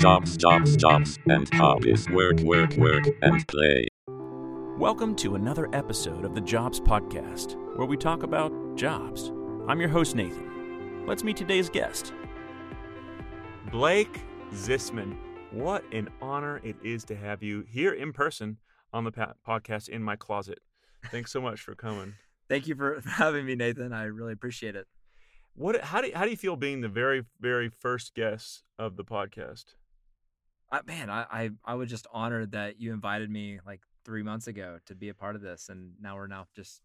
Jobs, jobs, jobs, and hobbies. Work, work, work, and play. Welcome to another episode of the Jobs Podcast, where we talk about jobs. I'm your host, Nathan. Let's meet today's guest. Blake Zisman. What an honor it is to have you here in person on the podcast in my closet. Thanks so much for coming. Thank you for having me, Nathan. I really appreciate it. What? How do how do you feel being the very very first guest of the podcast? I, man, I, I I was just honored that you invited me like three months ago to be a part of this, and now we're now just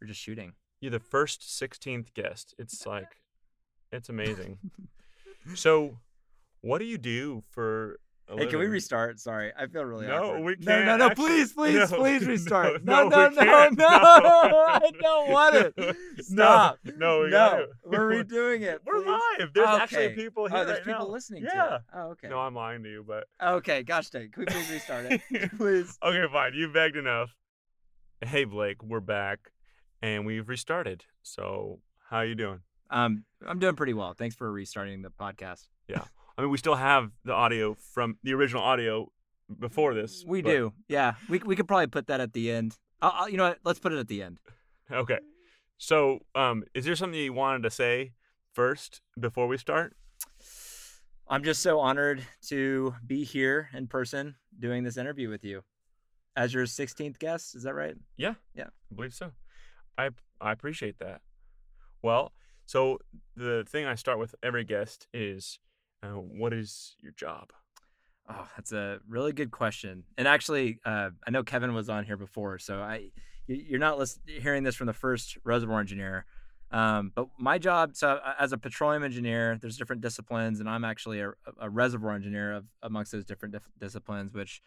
we're just shooting. You're the first 16th guest. It's like, it's amazing. so, what do you do for? A Hey, can we restart? Sorry, I feel really No, awkward. we No, no, can't no, no, actually- please, please, no, please restart. no, No, no, we no, no. No. I don't want it. No, Stop. no, we no, we're redoing it. We're please. live. There's actually people here Oh, there's right people now. listening yeah. to it. Oh, okay. No, I'm lying to you, but Okay, gosh dang. Can we please restart it? please. okay, fine. You begged enough. Hey, Blake, we're back, and we've restarted. So, how you doing? Um, I'm doing pretty well. Thanks for restarting the podcast. I mean, we still have the audio from the original audio before this. We but- do. Yeah. We we could probably put that at the end. I'll, I'll, you know what? Let's put it at the end. Okay. So, um, is there something you wanted to say first before we start? I'm just so honored to be here in person doing this interview with you as your 16th guest. Is that right? Yeah. Yeah. I believe so. I I appreciate that. Well, so the thing I start with every guest is, uh, what is your job? Oh, that's a really good question. And actually, uh, I know Kevin was on here before, so I you- you're not list- hearing this from the first reservoir engineer. Um, but my job, so as a petroleum engineer, there's different disciplines, and I'm actually a, a reservoir engineer of amongst those different dif- disciplines. Which,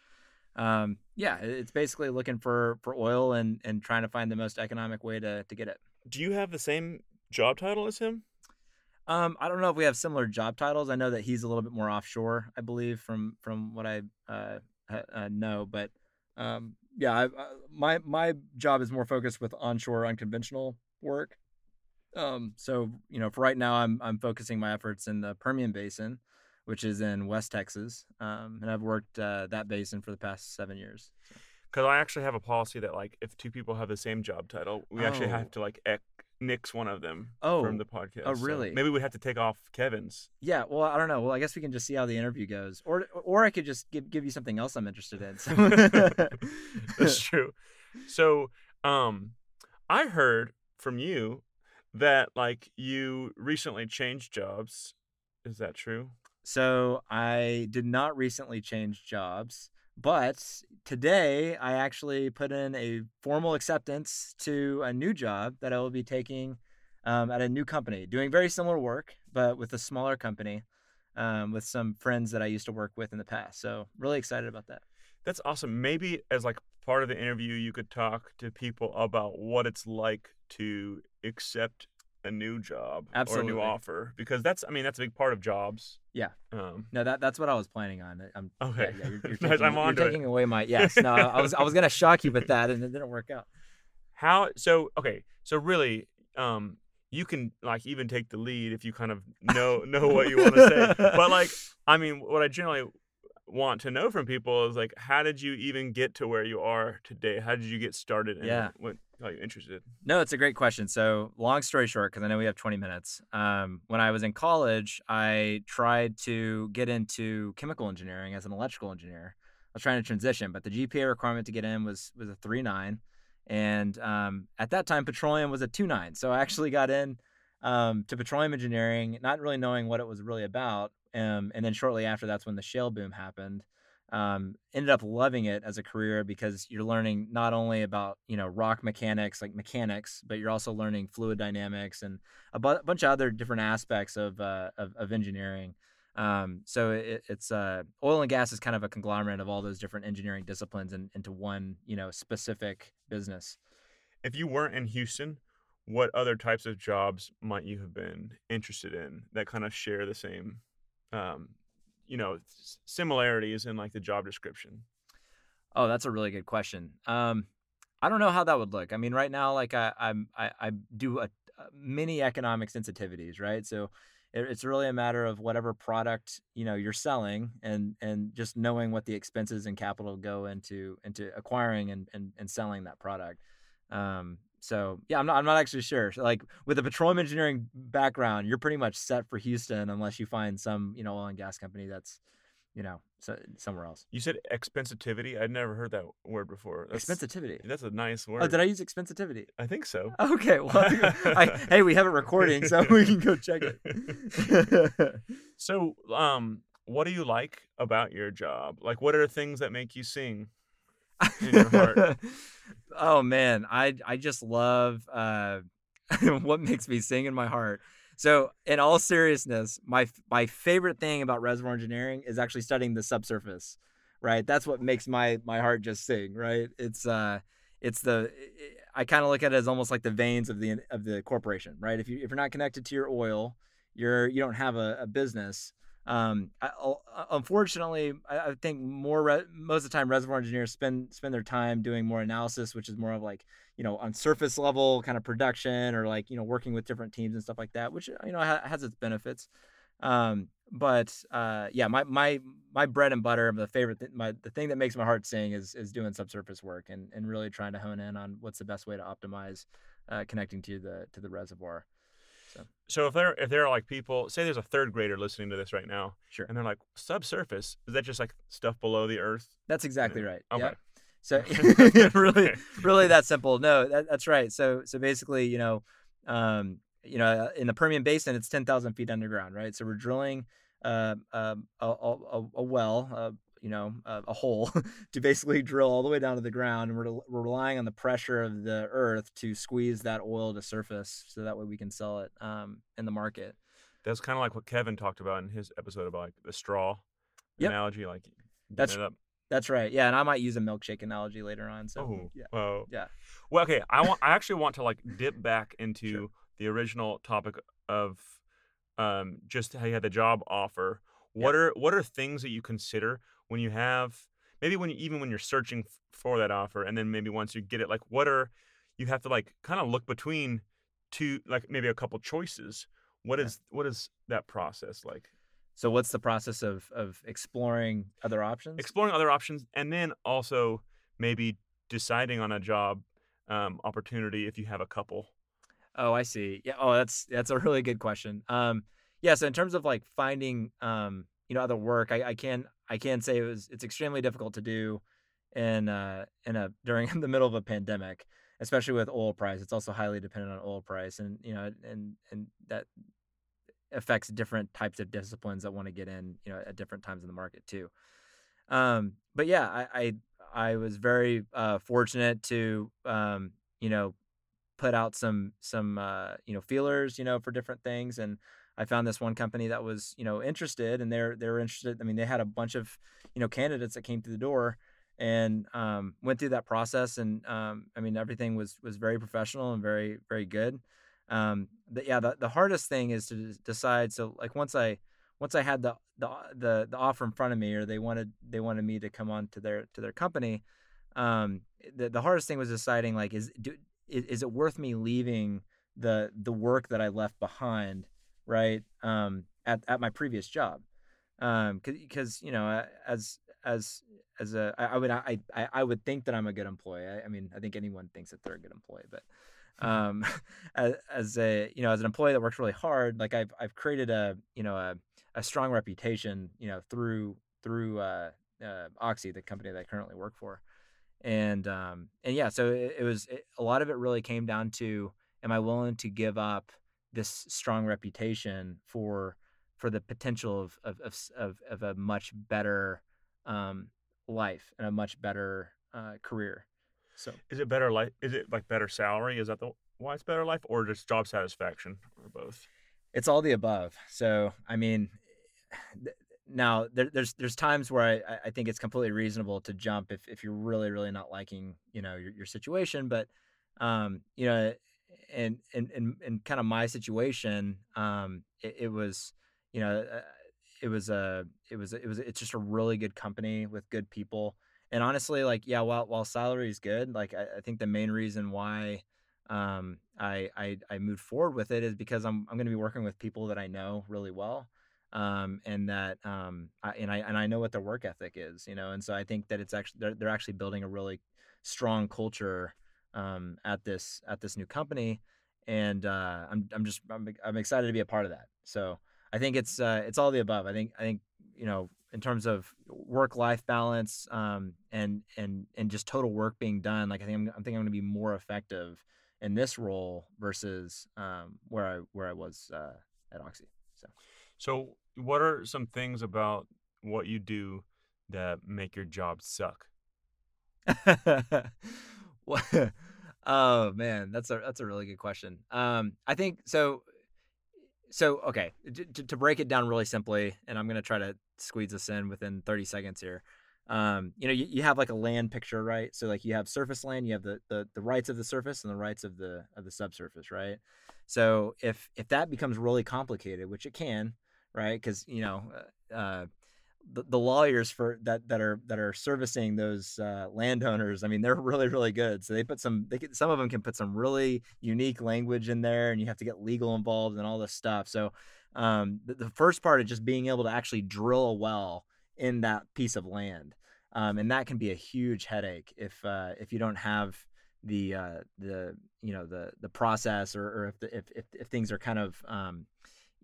um, yeah, it's basically looking for for oil and and trying to find the most economic way to to get it. Do you have the same job title as him? Um, I don't know if we have similar job titles. I know that he's a little bit more offshore, I believe, from from what I uh, uh, know. But um, yeah, I, I, my my job is more focused with onshore unconventional work. Um, so you know, for right now, I'm I'm focusing my efforts in the Permian Basin, which is in West Texas, um, and I've worked uh, that basin for the past seven years. Because I actually have a policy that like if two people have the same job title, we actually Oh. have to like ec- nix one of them Oh. from the podcast. Oh, So really? maybe we have to take off Kevin's. Yeah, well, I don't know. Well, I guess we can just see how the interview goes, or or I could just give give you something else I'm interested in. So. That's true. So, um, I heard from you that like you recently changed jobs. Is that true? So I did not recently change jobs, but today I actually put in a formal acceptance to a new job that I will be taking um, at a new company, doing very similar work, but with a smaller company, um, with some friends that I used to work with in the past. So really excited about that. That's awesome. Maybe as like part of the interview, you could talk to people about what it's like to accept a new job or a new offer because that's I mean that's a big part of jobs. Yeah. Um, No, that that's what I was planning on. I'm Okay. Yeah, yeah, you're, you're taking, I'm you're onto it. taking away my yes. No, I was I was gonna shock you with that, and it didn't work out. how so okay so really um you can like even take the lead if you kind of know know what you want to say but like i mean what i generally want to know from people is like how did you even get to where you are today how did you get started and Yeah. what got you interested No, it's a great question. So, long story short, because I know we have 20 minutes. Um, when I was in college, I tried to get into chemical engineering as an electrical engineer. I was trying to transition, but the GPA requirement to get in was was a three nine, and um, at that time, petroleum was a two nine. So I actually got in um, to petroleum engineering, not really knowing what it was really about. Um, and then shortly after, that's when the shale boom happened um, ended up loving it as a career because you're learning not only about you know rock mechanics like mechanics but you're also learning fluid dynamics and a bu- bunch of other different aspects of uh, of, of engineering um, so it, it's uh, oil and gas is kind of a conglomerate of all those different engineering disciplines in, into one you know specific business if you weren't in houston what other types of jobs might you have been interested in that kind of share the same um, you know similarities in like the job description Oh, that's a really good question. Um, I don't know how that would look. I mean, right now, like I, I'm, I, I do a, a many economic sensitivities, right? So, It, it's really a matter of whatever product you know you're selling, and and just knowing what the expenses and capital go into into acquiring and and, and selling that product. Um, so yeah, I'm not I'm not actually sure. Like with a petroleum engineering background, you're pretty much set for Houston unless you find some you know oil and gas company that's you know so, somewhere else. You said expensivity. I'd never heard that word before. That's, Expensitivity. That's a nice word. Oh, did I use expensivity? I think so. Okay, well, I, hey, we have it recording, so we can go check it. So, um, what do you like about your job? Like, what are things that make you sing? in your heart? Oh man, I I just love uh, what makes me sing in my heart. So, in all seriousness, my my favorite thing about reservoir engineering is actually studying the subsurface. Right, that's what makes my my heart just sing. Right, it's uh, it's the I kind of look at it as almost like the veins of the of the corporation. Right, if you if you're not connected to your oil, you're you don't have a, a business. Um, I, unfortunately, I, think more re- most of the time reservoir engineers spend spend their time doing more analysis, which is more of like you know on surface level kind of production or like you know working with different teams and stuff like that, which you know ha- has its benefits. Um, but uh, yeah, my my my bread and butter, the favorite, th- my the thing that makes my heart sing is is doing subsurface work and and really trying to hone in on what's the best way to optimize uh, connecting to the to the reservoir. So, if there if there are like people, say there's a third grader listening to this right now, Sure. and they're like, subsurface is that just like stuff below the earth? That's exactly right. Okay. Yep. So really, really that simple. No, that, that's right. So so basically, you know, um, you know, uh, in the Permian Basin, it's ten thousand feet underground, right? So we're drilling uh, a, a, a, a well, uh, you know, a, a hole to basically drill all the way down to the ground, and we're we're relying on the pressure of the earth to squeeze that oil to surface, so that way we can sell it um, in the market. That's kind of like what Kevin talked about in his episode about like the straw Yep. analogy, like That's-. That's right. Yeah, and I might use a milkshake analogy later on. So oh, yeah. Yeah. Well, okay. I want. I actually want to like dip back into the original topic of um, just how you had the job offer. What are what are things that you consider when you have maybe when you, even when you're searching f- for that offer, and then maybe once you get it, like what are you have to like kind of look between two, like maybe a couple choices. What Yeah. is what is that process like? So what's the process of of exploring other options? exploring other options and then also maybe deciding on a job um, opportunity if you have a couple Oh, I see. Yeah. Oh, that's that's a really good question. Um, yeah. So in terms of like finding, um, you know, other work, I, I can I can say it was it's extremely difficult to do, in uh in a during the middle of a pandemic, especially with oil price. It's also highly dependent on oil price, and you know, and and that affects different types of disciplines that want to get in, you know, at different times in the market too. Um, but yeah, I I, I was very uh, fortunate to um, you know put out some some uh, you know feelers you know for different things and I found this one company that was you know interested and they're they're interested I mean they had a bunch of you know candidates that came through the door and um, went through that process and um, I mean everything was was very professional and very very good. Um, but yeah the, the hardest thing is to decide so like once I once I had the, the the the offer in front of me or they wanted they wanted me to come on to their to their company um, the, the hardest thing was deciding like is do, is, is it worth me leaving the the work that I left behind, right? Um, at at my previous job, um, because you know, as as as a I would I, I I would think that I'm a good employee. I, I mean, I think anyone thinks that they're a good employee, but um, as, as a you know, as an employee that works really hard, like I've I've created a you know a a strong reputation, you know, through through uh, uh, Oxy, the company that I currently work for and um and yeah so it, it was it, a lot of it really came down to am i willing to give up this strong reputation for for the potential of of of, of, of a much better um life and a much better uh career. So is it better life is it like better salary? Is that the why it's better life or just job satisfaction or both? It's all the above. So i mean th- now there, there's there's times where I, I- I think it's completely reasonable to jump if, if you're really really not liking you know your, your situation but um you know in in in, in kind of my situation um it, it was you know uh, it was a it was it was it's just a really good company with good people. And honestly like yeah while while salary is good like I, I think the main reason why um, I, I I moved forward with it is because I'm I'm going to be working with people that I know really well, um, and that um, I, and I and I know what their work ethic is, you know, and so I think that it's actually they're, they're actually building a really strong culture um, at this at this new company, and uh, I'm I'm just I'm, I'm excited to be a part of that. So I think it's uh, it's all the above. I think I think you know in terms of work life balance um, and and and just total work being done. Like I think I'm, I think I'm going to be more effective in this role versus um, where I where I was uh, at Oxy. So So, what are some things about what you do that make your job suck? Oh man, that's a that's a really good question. Um, I think so. So okay, to, to- to break it down really simply, and I'm gonna try to squeeze this in within 30 seconds here. Um, you know, you, you have like a land picture, right? So like you have surface land, you have the, the the rights of the surface and the rights of the of the subsurface, right? So if if that becomes really complicated, which it can, right? Because you know, uh, uh, the, the lawyers for that that are that are servicing those uh, landowners. I mean, they're really really good. So they put some. They can, some of them can put some really unique language in there, and you have to get legal involved and all this stuff. So um, the, the first part is just being able to actually drill a well in that piece of land, um, and that can be a huge headache if uh, if you don't have the uh, the you know the the process or, or if, the, if if if things are kind of um,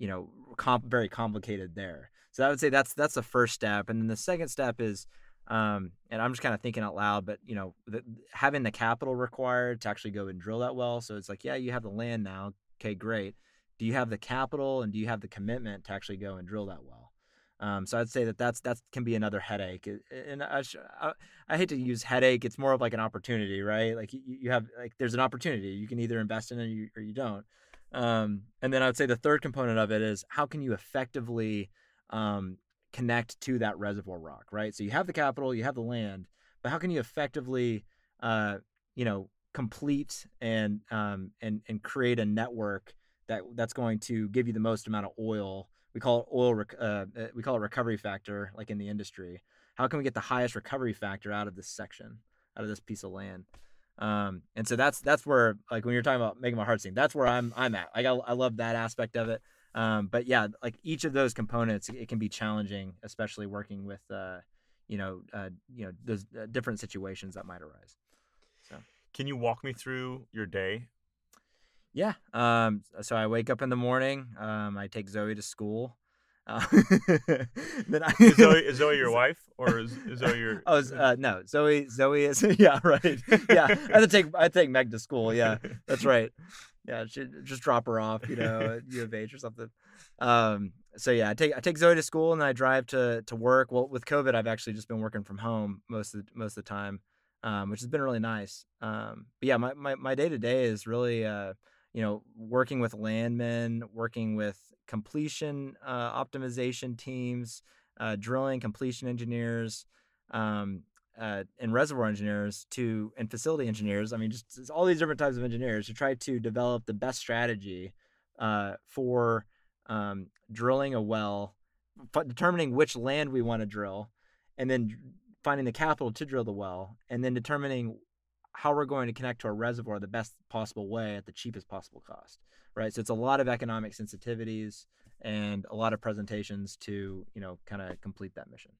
you know comp- very complicated there. So I would say that's that's the first step, and then the second step is, um, and I'm just kind of thinking out loud, but you know, the, having the capital required to actually go and drill that well. So it's like, yeah, you have the land now. Okay, great. Do you have the capital and do you have the commitment to actually go and drill that well? Um, so I'd say that that's that can be another headache, and I, sh- I, I hate to use headache. It's more of like an opportunity, right? Like you, you have like there's an opportunity. You can either invest in it or you, or you don't. Um, and then I would say the third component of it is how can you effectively um, connect to that reservoir rock, right? So you have the capital, you have the land, but how can you effectively, uh, you know, complete and um, and and create a network that that's going to give you the most amount of oil? We call it oil. Rec- uh, uh, we call it recovery factor, like in the industry. How can we get the highest recovery factor out of this section, out of this piece of land? Um, and so that's that's where like when you're talking about making my heart sing, that's where I'm I'm at. Like I, I love that aspect of it. Um, but yeah, like each of those components, it can be challenging, especially working with uh, you know uh, you know those uh, different situations that might arise. So Can you walk me through your day? yeah, um, so I wake up in the morning. Um, I take Zoe to school. Uh, then I Is Zoe, is Zoe your wife or is, is Zoe your? Oh, uh, no, Zoe. Zoe is yeah, right. Yeah, I to take I take Meg to school. Yeah, that's right. Yeah, should just drop her off, you know, at U of H or something. Um, so yeah, I take I take Zoe to school and then I drive to to work. Well, with COVID, I've actually just been working from home most of the, most of the time, um, which has been really nice. Um, but yeah, my my my day to day is really uh, you know working with landmen, working with completion uh, optimization teams, uh, drilling completion engineers. Um, uh, and reservoir engineers to and facility engineers. I mean, just, just all these different types of engineers to try to develop the best strategy uh, for um, drilling a well, f- determining which land we want to drill, and then finding the capital to drill the well, and then determining how we're going to connect to our reservoir the best possible way at the cheapest possible cost. Right. So it's a lot of economic sensitivities and a lot of presentations to you know kind of complete that mission.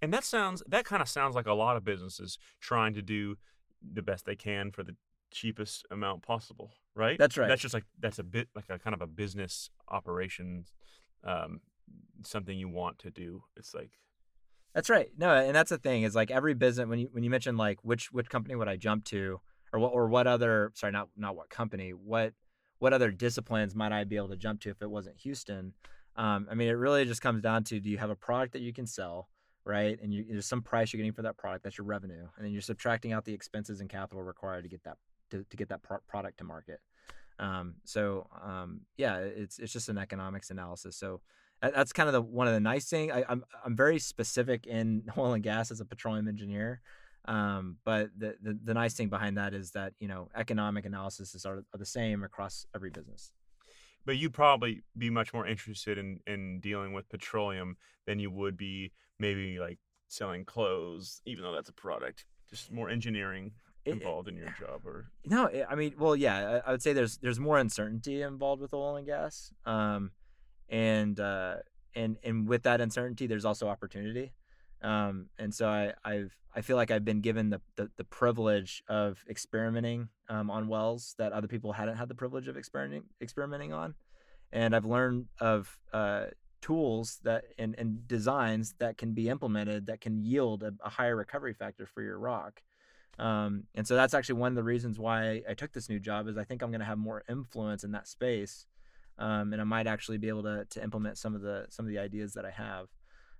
And that sounds that kind of sounds like a lot of businesses trying to do the best they can for the cheapest amount possible, right? That's right. That's just like that's a bit like a kind of a business operation, um, something you want to do. It's like That's right. No, and that's the thing is like every business when you when you mention like which which company would I jump to or what or what other sorry not not what company what what other disciplines might I be able to jump to if it wasn't Houston? Um, I mean, it really just comes down to do you have a product that you can sell, right? And you, there's some price you're getting for that product. That's your revenue, and then you're subtracting out the expenses and capital required to get that to, to get that pro- product to market. Um, so um, yeah, it's it's just an economics analysis. So that's kind of the one of the nice thing. I, I'm I'm very specific in oil and gas as a petroleum engineer, um, but the, the the nice thing behind that is that you know economic analysis are, are the same across every business. but you'd probably be much more interested in in dealing with petroleum than you would be maybe like selling clothes, even though that's a product. Just more engineering. Involved in your job, or No, I mean, well, yeah, I, I would say there's there's more uncertainty involved with oil and gas, um, and uh, and and with that uncertainty, there's also opportunity, um, and so I I've I feel like I've been given the the, the privilege of experimenting um, on wells that other people hadn't had the privilege of experimenting experimenting on, and I've learned of uh, tools that and, and designs that can be implemented that can yield a, a higher recovery factor for your rock. Um, and so that's actually one of the reasons why I took this new job is I think I'm going to have more influence in that space, um, and I might actually be able to to implement some of the some of the ideas that I have.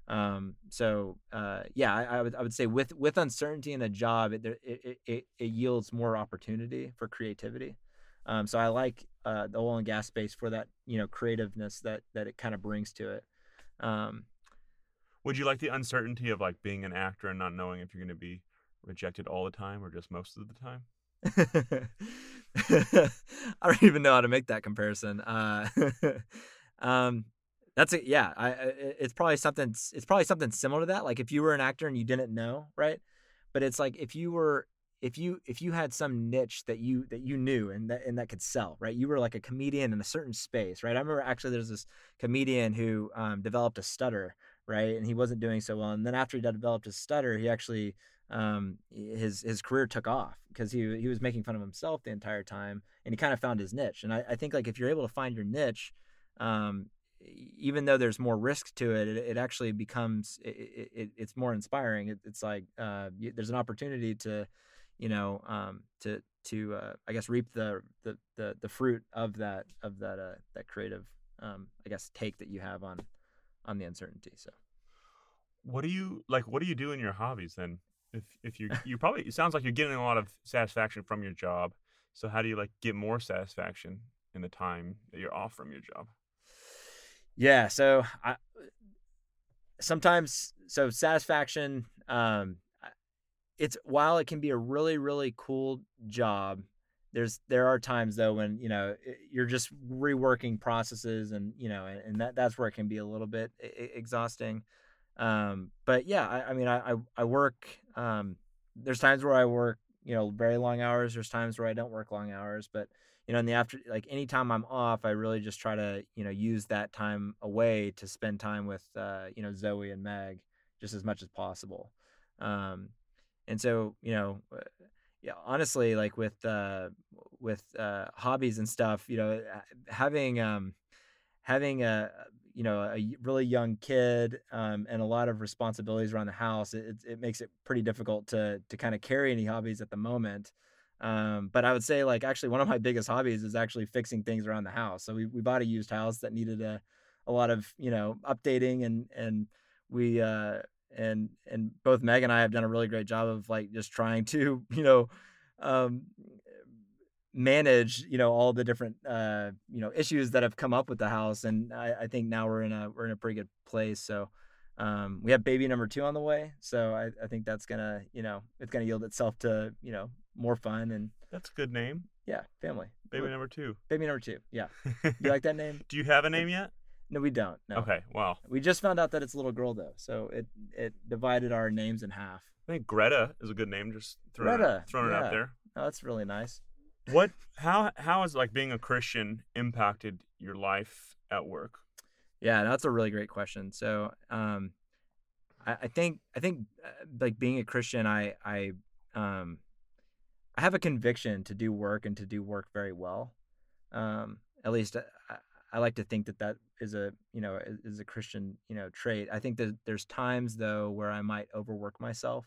Um, so uh, yeah, I, I would I would say with with uncertainty in a job, it it, it, it, yields more opportunity for creativity. Um, so I like uh, the oil and gas space for that you know creativeness that that it kind of brings to it. Um, would you like the uncertainty of like being an actor and not knowing if you're going to be rejected all the time or just most of the time? I don't even know how to make that comparison. Uh, um, that's it. Yeah, I, it's probably something. It's probably something similar to that. Like if you were an actor and you didn't know, right? But it's like if you were, if you if you had some niche that you that you knew and that and that could sell, right? You were like a comedian in a certain space, right? I remember actually there's this comedian who um, developed a stutter, right? And he wasn't doing so well. And then after he developed his stutter, he actually um, his his career took off because he he was making fun of himself the entire time, and he kind of found his niche. And I, I think like if you're able to find your niche, um, even though there's more risk to it, it, it actually becomes it, it, it's more inspiring. It, it's like uh, there's an opportunity to, you know, um, to to uh, I guess reap the, the the the fruit of that of that uh, that creative um, I guess take that you have on on the uncertainty. So. What do you like? What do you do in your hobbies then? If if you you probably it sounds like you're getting a lot of satisfaction from your job. So how do you like get more satisfaction in the time that you're off from your job? Yeah, so I sometimes so satisfaction um it's while it can be a really really cool job there's there are times though when you know you're just reworking processes and you know and, and that that's where it can be a little bit exhausting um but yeah i, I mean I, I i work um there's times where i work you know very long hours there's times where i don't work long hours but you know in the after like anytime i'm off i really just try to you know use that time away to spend time with uh you know zoe and meg just as much as possible. Um and so you know uh, yeah honestly like with uh with uh hobbies and stuff you know having um having a you know a really young kid um, and a lot of responsibilities around the house it, it- makes it pretty difficult to to kind of carry any hobbies at the moment um, but i would say like actually one of my biggest hobbies is actually fixing things around the house so we, we bought a used house that needed a, a lot of you know updating and and we uh and and both meg and i have done a really great job of like just trying to you know um manage you know all the different uh you know issues that have come up with the house and I, I think now we're in a we're in a pretty good place so um we have baby number two on the way so I, I think that's gonna you know it's gonna yield itself to you know more fun and That's a good name. yeah family Baby Look, number two. baby number two yeah you like that name Do you have a name yet? no we don't no Okay. Wow. we just found out that it's a little girl though so it it divided our names in half I think Greta is a good name. Just throwing, it, Greta, throwing it out there. oh that's really nice What? How? How has like being a Christian impacted your life at work? Yeah, that's a really great question. So, um, I, I think I think uh, like being a Christian, I I um, I have a conviction to do work and to do work very well. Um, at least uh, I, I like to think that that is a you know is- is a Christian you know trait. I think that there's times though where I might overwork myself,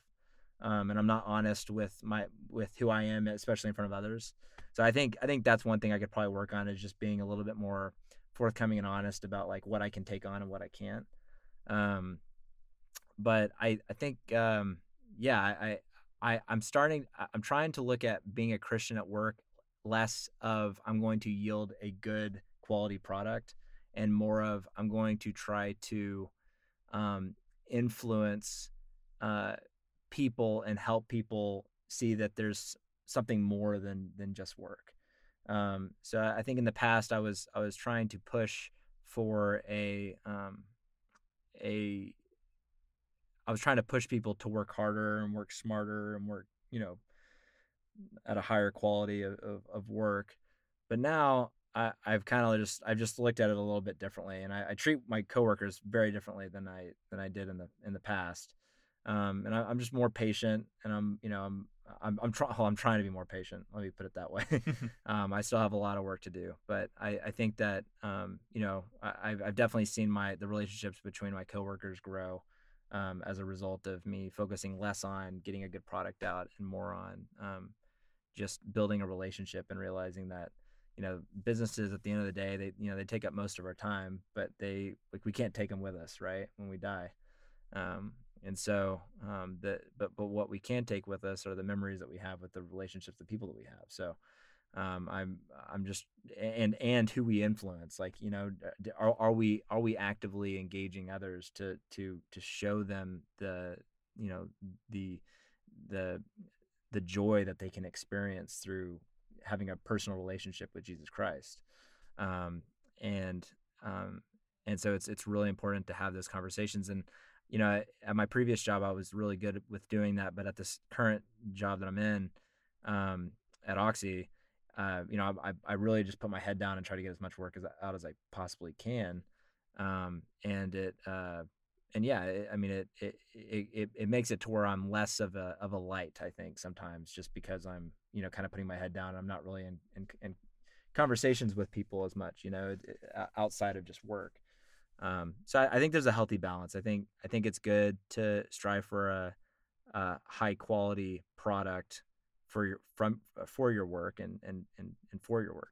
um, and I'm not honest with my with who I am, especially in front of others. So I think I think that's one thing I could probably work on is just being a little bit more forthcoming and honest about like what I can take on and what I can't. Um, but I I think um, yeah I, I I'm starting I'm trying to look at being a Christian at work less of I'm going to yield a good quality product and more of I'm going to try to um, influence uh, people and help people see that there's something more than than just work. Um, so I think in the past I was I was trying to push for a um, a I was trying to push people to work harder and work smarter and work you know at a higher quality of, of, of work. But now I, I've kind of just I've just looked at it a little bit differently, and I, I, treat my coworkers very differently than I than I did in the in the past. Um, and I, am just more patient, and I'm you know I'm I'm I'm, try, well, I'm trying to be more patient. Let me put it that way. um, I still have a lot of work to do, but I, I think that um, you know I, I've definitely seen my the relationships between my coworkers grow um, as a result of me focusing less on getting a good product out and more on um, just building a relationship and realizing that you know businesses at the end of the day they you know they take up most of our time but they like we can't take them with us right when we die um, and so um, the but but what we can take with us are the memories that we have with the relationships the people that we have so um, I'm I'm just and and who we influence like you know are, are we are we actively engaging others to to to show them the you know the the the joy that they can experience through having a personal relationship with Jesus Christ. Um, and um, and so it's it's really important to have those conversations. And you know, at my previous job, I was really good with doing that, but at this current job that I'm in um, at Oxy, uh, you know, I, I really just put my head down and try to get as much work as out as I possibly can. Um, and it uh, and yeah, it, I mean, it, it it it makes it to where I'm less of a of a light. I think sometimes just because I'm you know kind of putting my head down. And I'm not really in in, in conversations with people as much, you know, outside of just work. Um, so I, I, think there's a healthy balance. I think I think it's good to strive for a, a high quality product for your from for your work and and and, and for your work,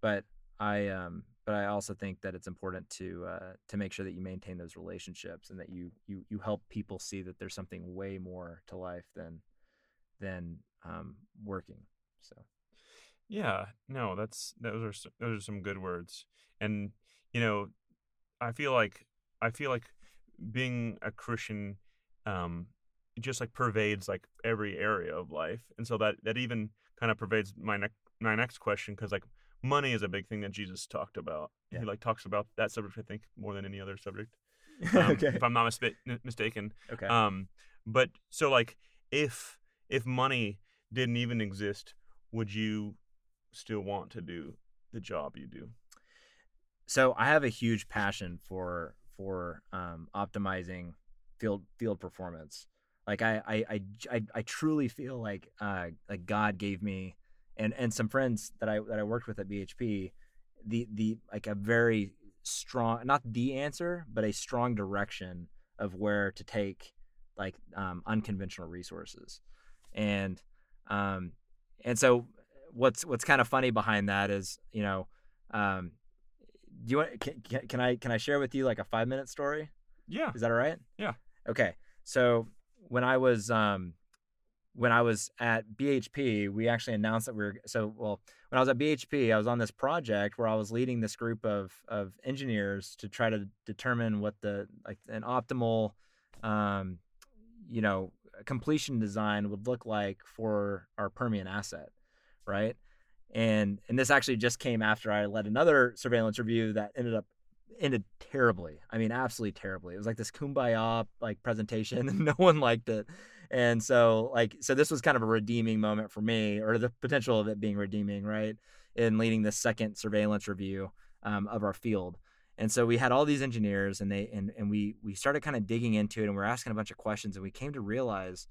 but I um but I also think that it's important to uh, to make sure that you maintain those relationships and that you you you help people see that there's something way more to life than than um, working. So, yeah, no, that's those are those are some good words, and you know, I feel like I feel like being a Christian, um, just like pervades like every area of life, and so that that even kind of pervades my next my next question because like money is a big thing that Jesus talked about. Yeah. He like talks about that subject, I think, more than any other subject. Um, okay. If I'm not mis- mistaken. Okay. Um, but so like if if money didn't even exist, would you still want to do the job you do? So I have a huge passion for for um, optimizing field field performance. Like I I I, I, I truly feel like uh, like God gave me and and some friends that I that I worked with at BHP, the the like a very strong not the answer but a strong direction of where to take like um, unconventional resources, and um, and so what's what's kind of funny behind that is you know um, do you want can, can I can I share with you like a five minute story? Yeah. Is that all right? Yeah. Okay. So when I was um when I was at BHP, we actually announced that we were so well. When I was at BHP, I was on this project where I was leading this group of of engineers to try to determine what the like an optimal, um, you know, completion design would look like for our Permian asset, right? And and this actually just came after I led another surveillance review that ended up ended terribly. I mean, absolutely terribly. It was like this kumbaya like presentation, and no one liked it. And so like so this was kind of a redeeming moment for me, or the potential of it being redeeming, right? In leading the second surveillance review um, of our field. And so we had all these engineers and they and, and we we started kind of digging into it and we are asking a bunch of questions and we came to realize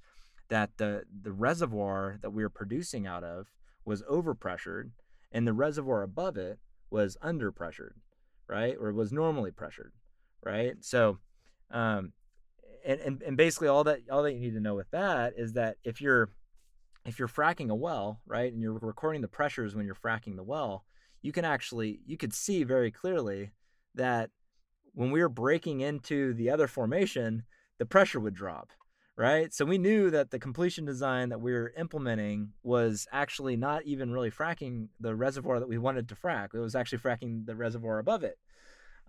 that the the reservoir that we were producing out of was overpressured and the reservoir above it was underpressured, right? Or was normally pressured, right? So um, and, and and basically all that all that you need to know with that is that if you're if you're fracking a well, right, and you're recording the pressures when you're fracking the well, you can actually you could see very clearly that when we were breaking into the other formation, the pressure would drop, right? So we knew that the completion design that we were implementing was actually not even really fracking the reservoir that we wanted to frack. It was actually fracking the reservoir above it.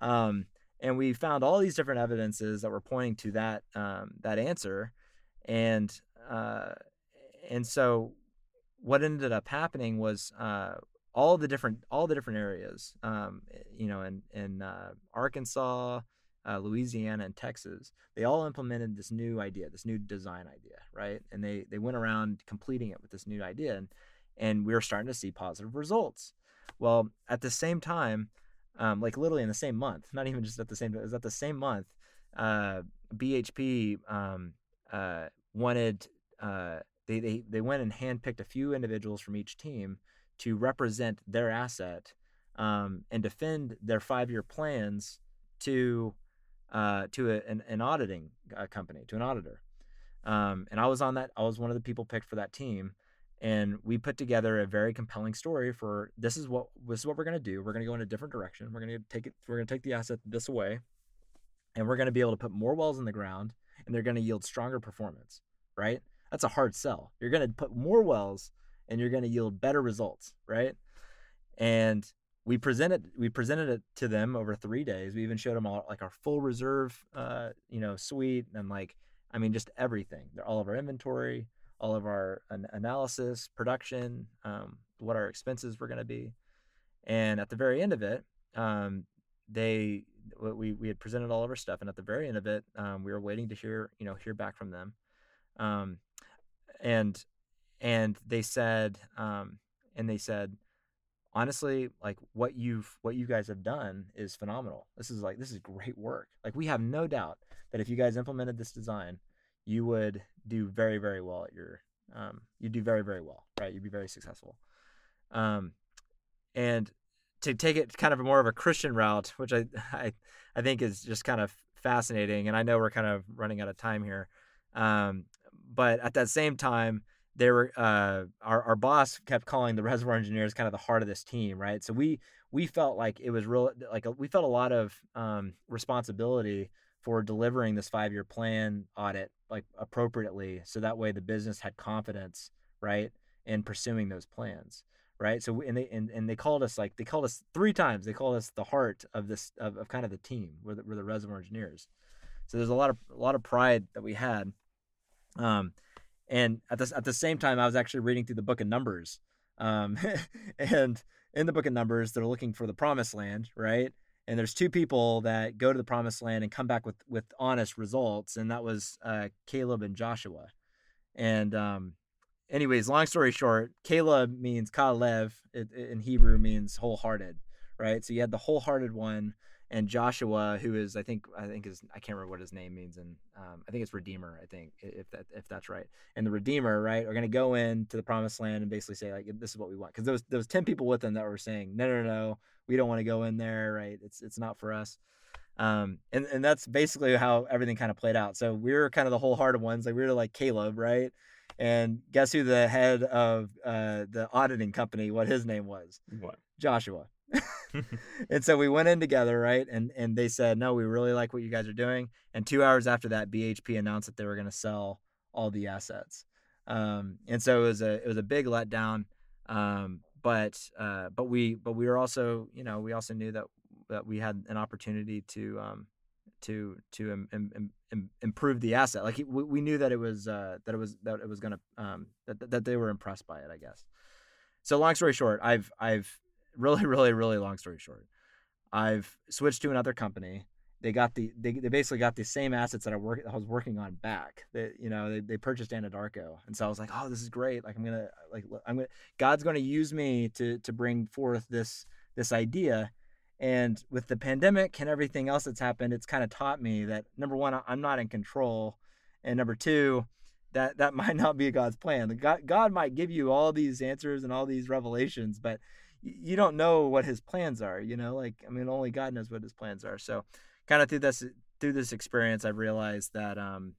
Um, and we found all these different evidences that were pointing to that um, that answer, and uh, and so what ended up happening was uh, all the different all the different areas, um, you know, in in uh, Arkansas, uh, Louisiana, and Texas, they all implemented this new idea, this new design idea, right? And they they went around completing it with this new idea, and and we were starting to see positive results. Well, at the same time, um, like literally in the same month, not even just at the same, it was at the same month, uh, BHP um, uh, wanted uh, they, they they went and handpicked a few individuals from each team to represent their asset um, and defend their five year plans to uh, to a, an, an auditing uh, company to an auditor. Um, and I was on that. I was one of the people picked for that team, and we put together a very compelling story for this is what this is what we're going to do. We're going to go in a different direction. We're going to take it. We're going to take the asset this way, and we're going to be able to put more wells in the ground, and they're going to yield stronger performance. Right? That's a hard sell. You're going to put more wells, and you're going to yield better results. Right? And we presented we presented it to them over three days. We even showed them all like our full reserve, uh, you know, suite and like I mean just everything. All of our inventory, all of our an- analysis, production, um, what our expenses were going to be, and at the very end of it, um, they we we had presented all of our stuff, and at the very end of it, um, we were waiting to hear you know hear back from them, um, and and they said um, and they said honestly like what you've what you guys have done is phenomenal. This is like this is great work. Like we have no doubt that if you guys implemented this design you would do very very well at your um, you'd do very very well right? You'd be very successful. Um, and to take it kind of more of a christian route which I, I i think is just kind of fascinating and i know we're kind of running out of time here um, but at that same time they were uh, our our boss kept calling the reservoir engineers kind of the heart of this team, right? So we we felt like it was real like we felt a lot of um, responsibility for delivering this five year plan audit like appropriately, so that way the business had confidence, right, in pursuing those plans, right? So and they and, and they called us like they called us three times. They called us the heart of this of, of kind of the team. We're the, we're the reservoir engineers. So there's a lot of a lot of pride that we had. Um, and at the at the same time, I was actually reading through the book of Numbers, um, and in the book of Numbers, they're looking for the promised land, right? And there's two people that go to the promised land and come back with with honest results, and that was uh, Caleb and Joshua. And um, anyways, long story short, Caleb means Kalev in Hebrew means wholehearted, right? So you had the wholehearted one and Joshua, who is I think I think is I can't remember what his name means, and um, I think it's Redeemer. I think if that if that's right. And the Redeemer, right, are going to go into the Promised Land and basically say like this is what we want because there was there was ten people with them that were saying no no no we don't want to go in there right it's it's not for us. Um, and, and that's basically how everything kind of played out. So we were kind of the wholehearted ones, like we were like Caleb, right? And guess who the head of uh, the auditing company? What his name was? What? Joshua. and so we went in together, right? And and they said, "No, we really like what you guys are doing." And two hours after that, BHP announced that they were going to sell all the assets. Um, and so it was a it was a big letdown. Um, but uh, but we but we were also you know we also knew that that we had an opportunity to um, to to Im, Im, Im, improve the asset. Like we, we knew that it was uh, that it was that it was gonna um, that that they were impressed by it. I guess. So long story short, I've I've really, really, really long story short, I've switched to another company. They got the they, they basically got the same assets that I work I was working on back. That you know they, they purchased Anadarko, and so I was like, oh, this is great. Like I'm gonna like I'm gonna God's gonna use me to to bring forth this this idea. And with the pandemic and everything else that's happened, it's kind of taught me that number one, I'm not in control, and number two, that that might not be God's plan. God God might give you all these answers and all these revelations, but you don't know what his plans are you know like i mean only god knows what his plans are. So kind of through this through this experience i've realized that um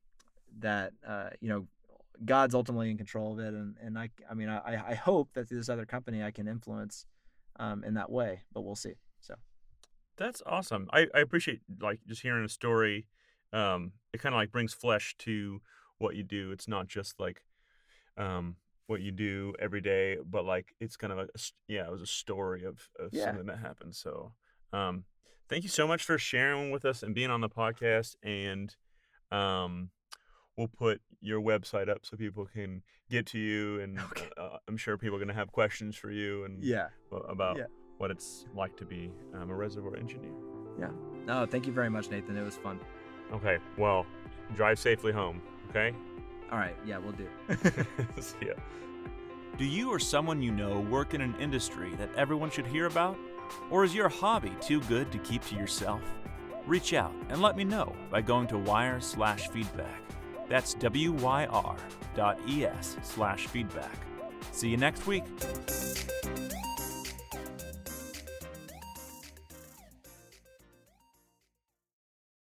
that uh you know god's ultimately in control of it and and i i mean i i hope that through this other company i can influence um in that way but we'll see so. That's awesome. I i appreciate like just hearing a story. Um it kind of like brings flesh to what you do. It's not just like um what you do every day, but like it's kind of a yeah, it was a story of, of Yeah. something that happened. So, um, thank you so much for sharing with us and being on the podcast. And um, we'll put your website up so people can get to you. And Okay. uh, I'm sure people are gonna have questions for you and yeah about Yeah. what it's like to be um, a reservoir engineer. Yeah. No, thank you very much, Nathan. It was fun. Okay, well, drive safely home. Okay. All right, yeah, we'll do. Ya. Do you or someone you know work in an industry that everyone should hear about? Or is your hobby too good to keep to yourself? Reach out and let me know by going to wire slash feedback. That's W-Y-R dot E-S slash feedback. See you next week.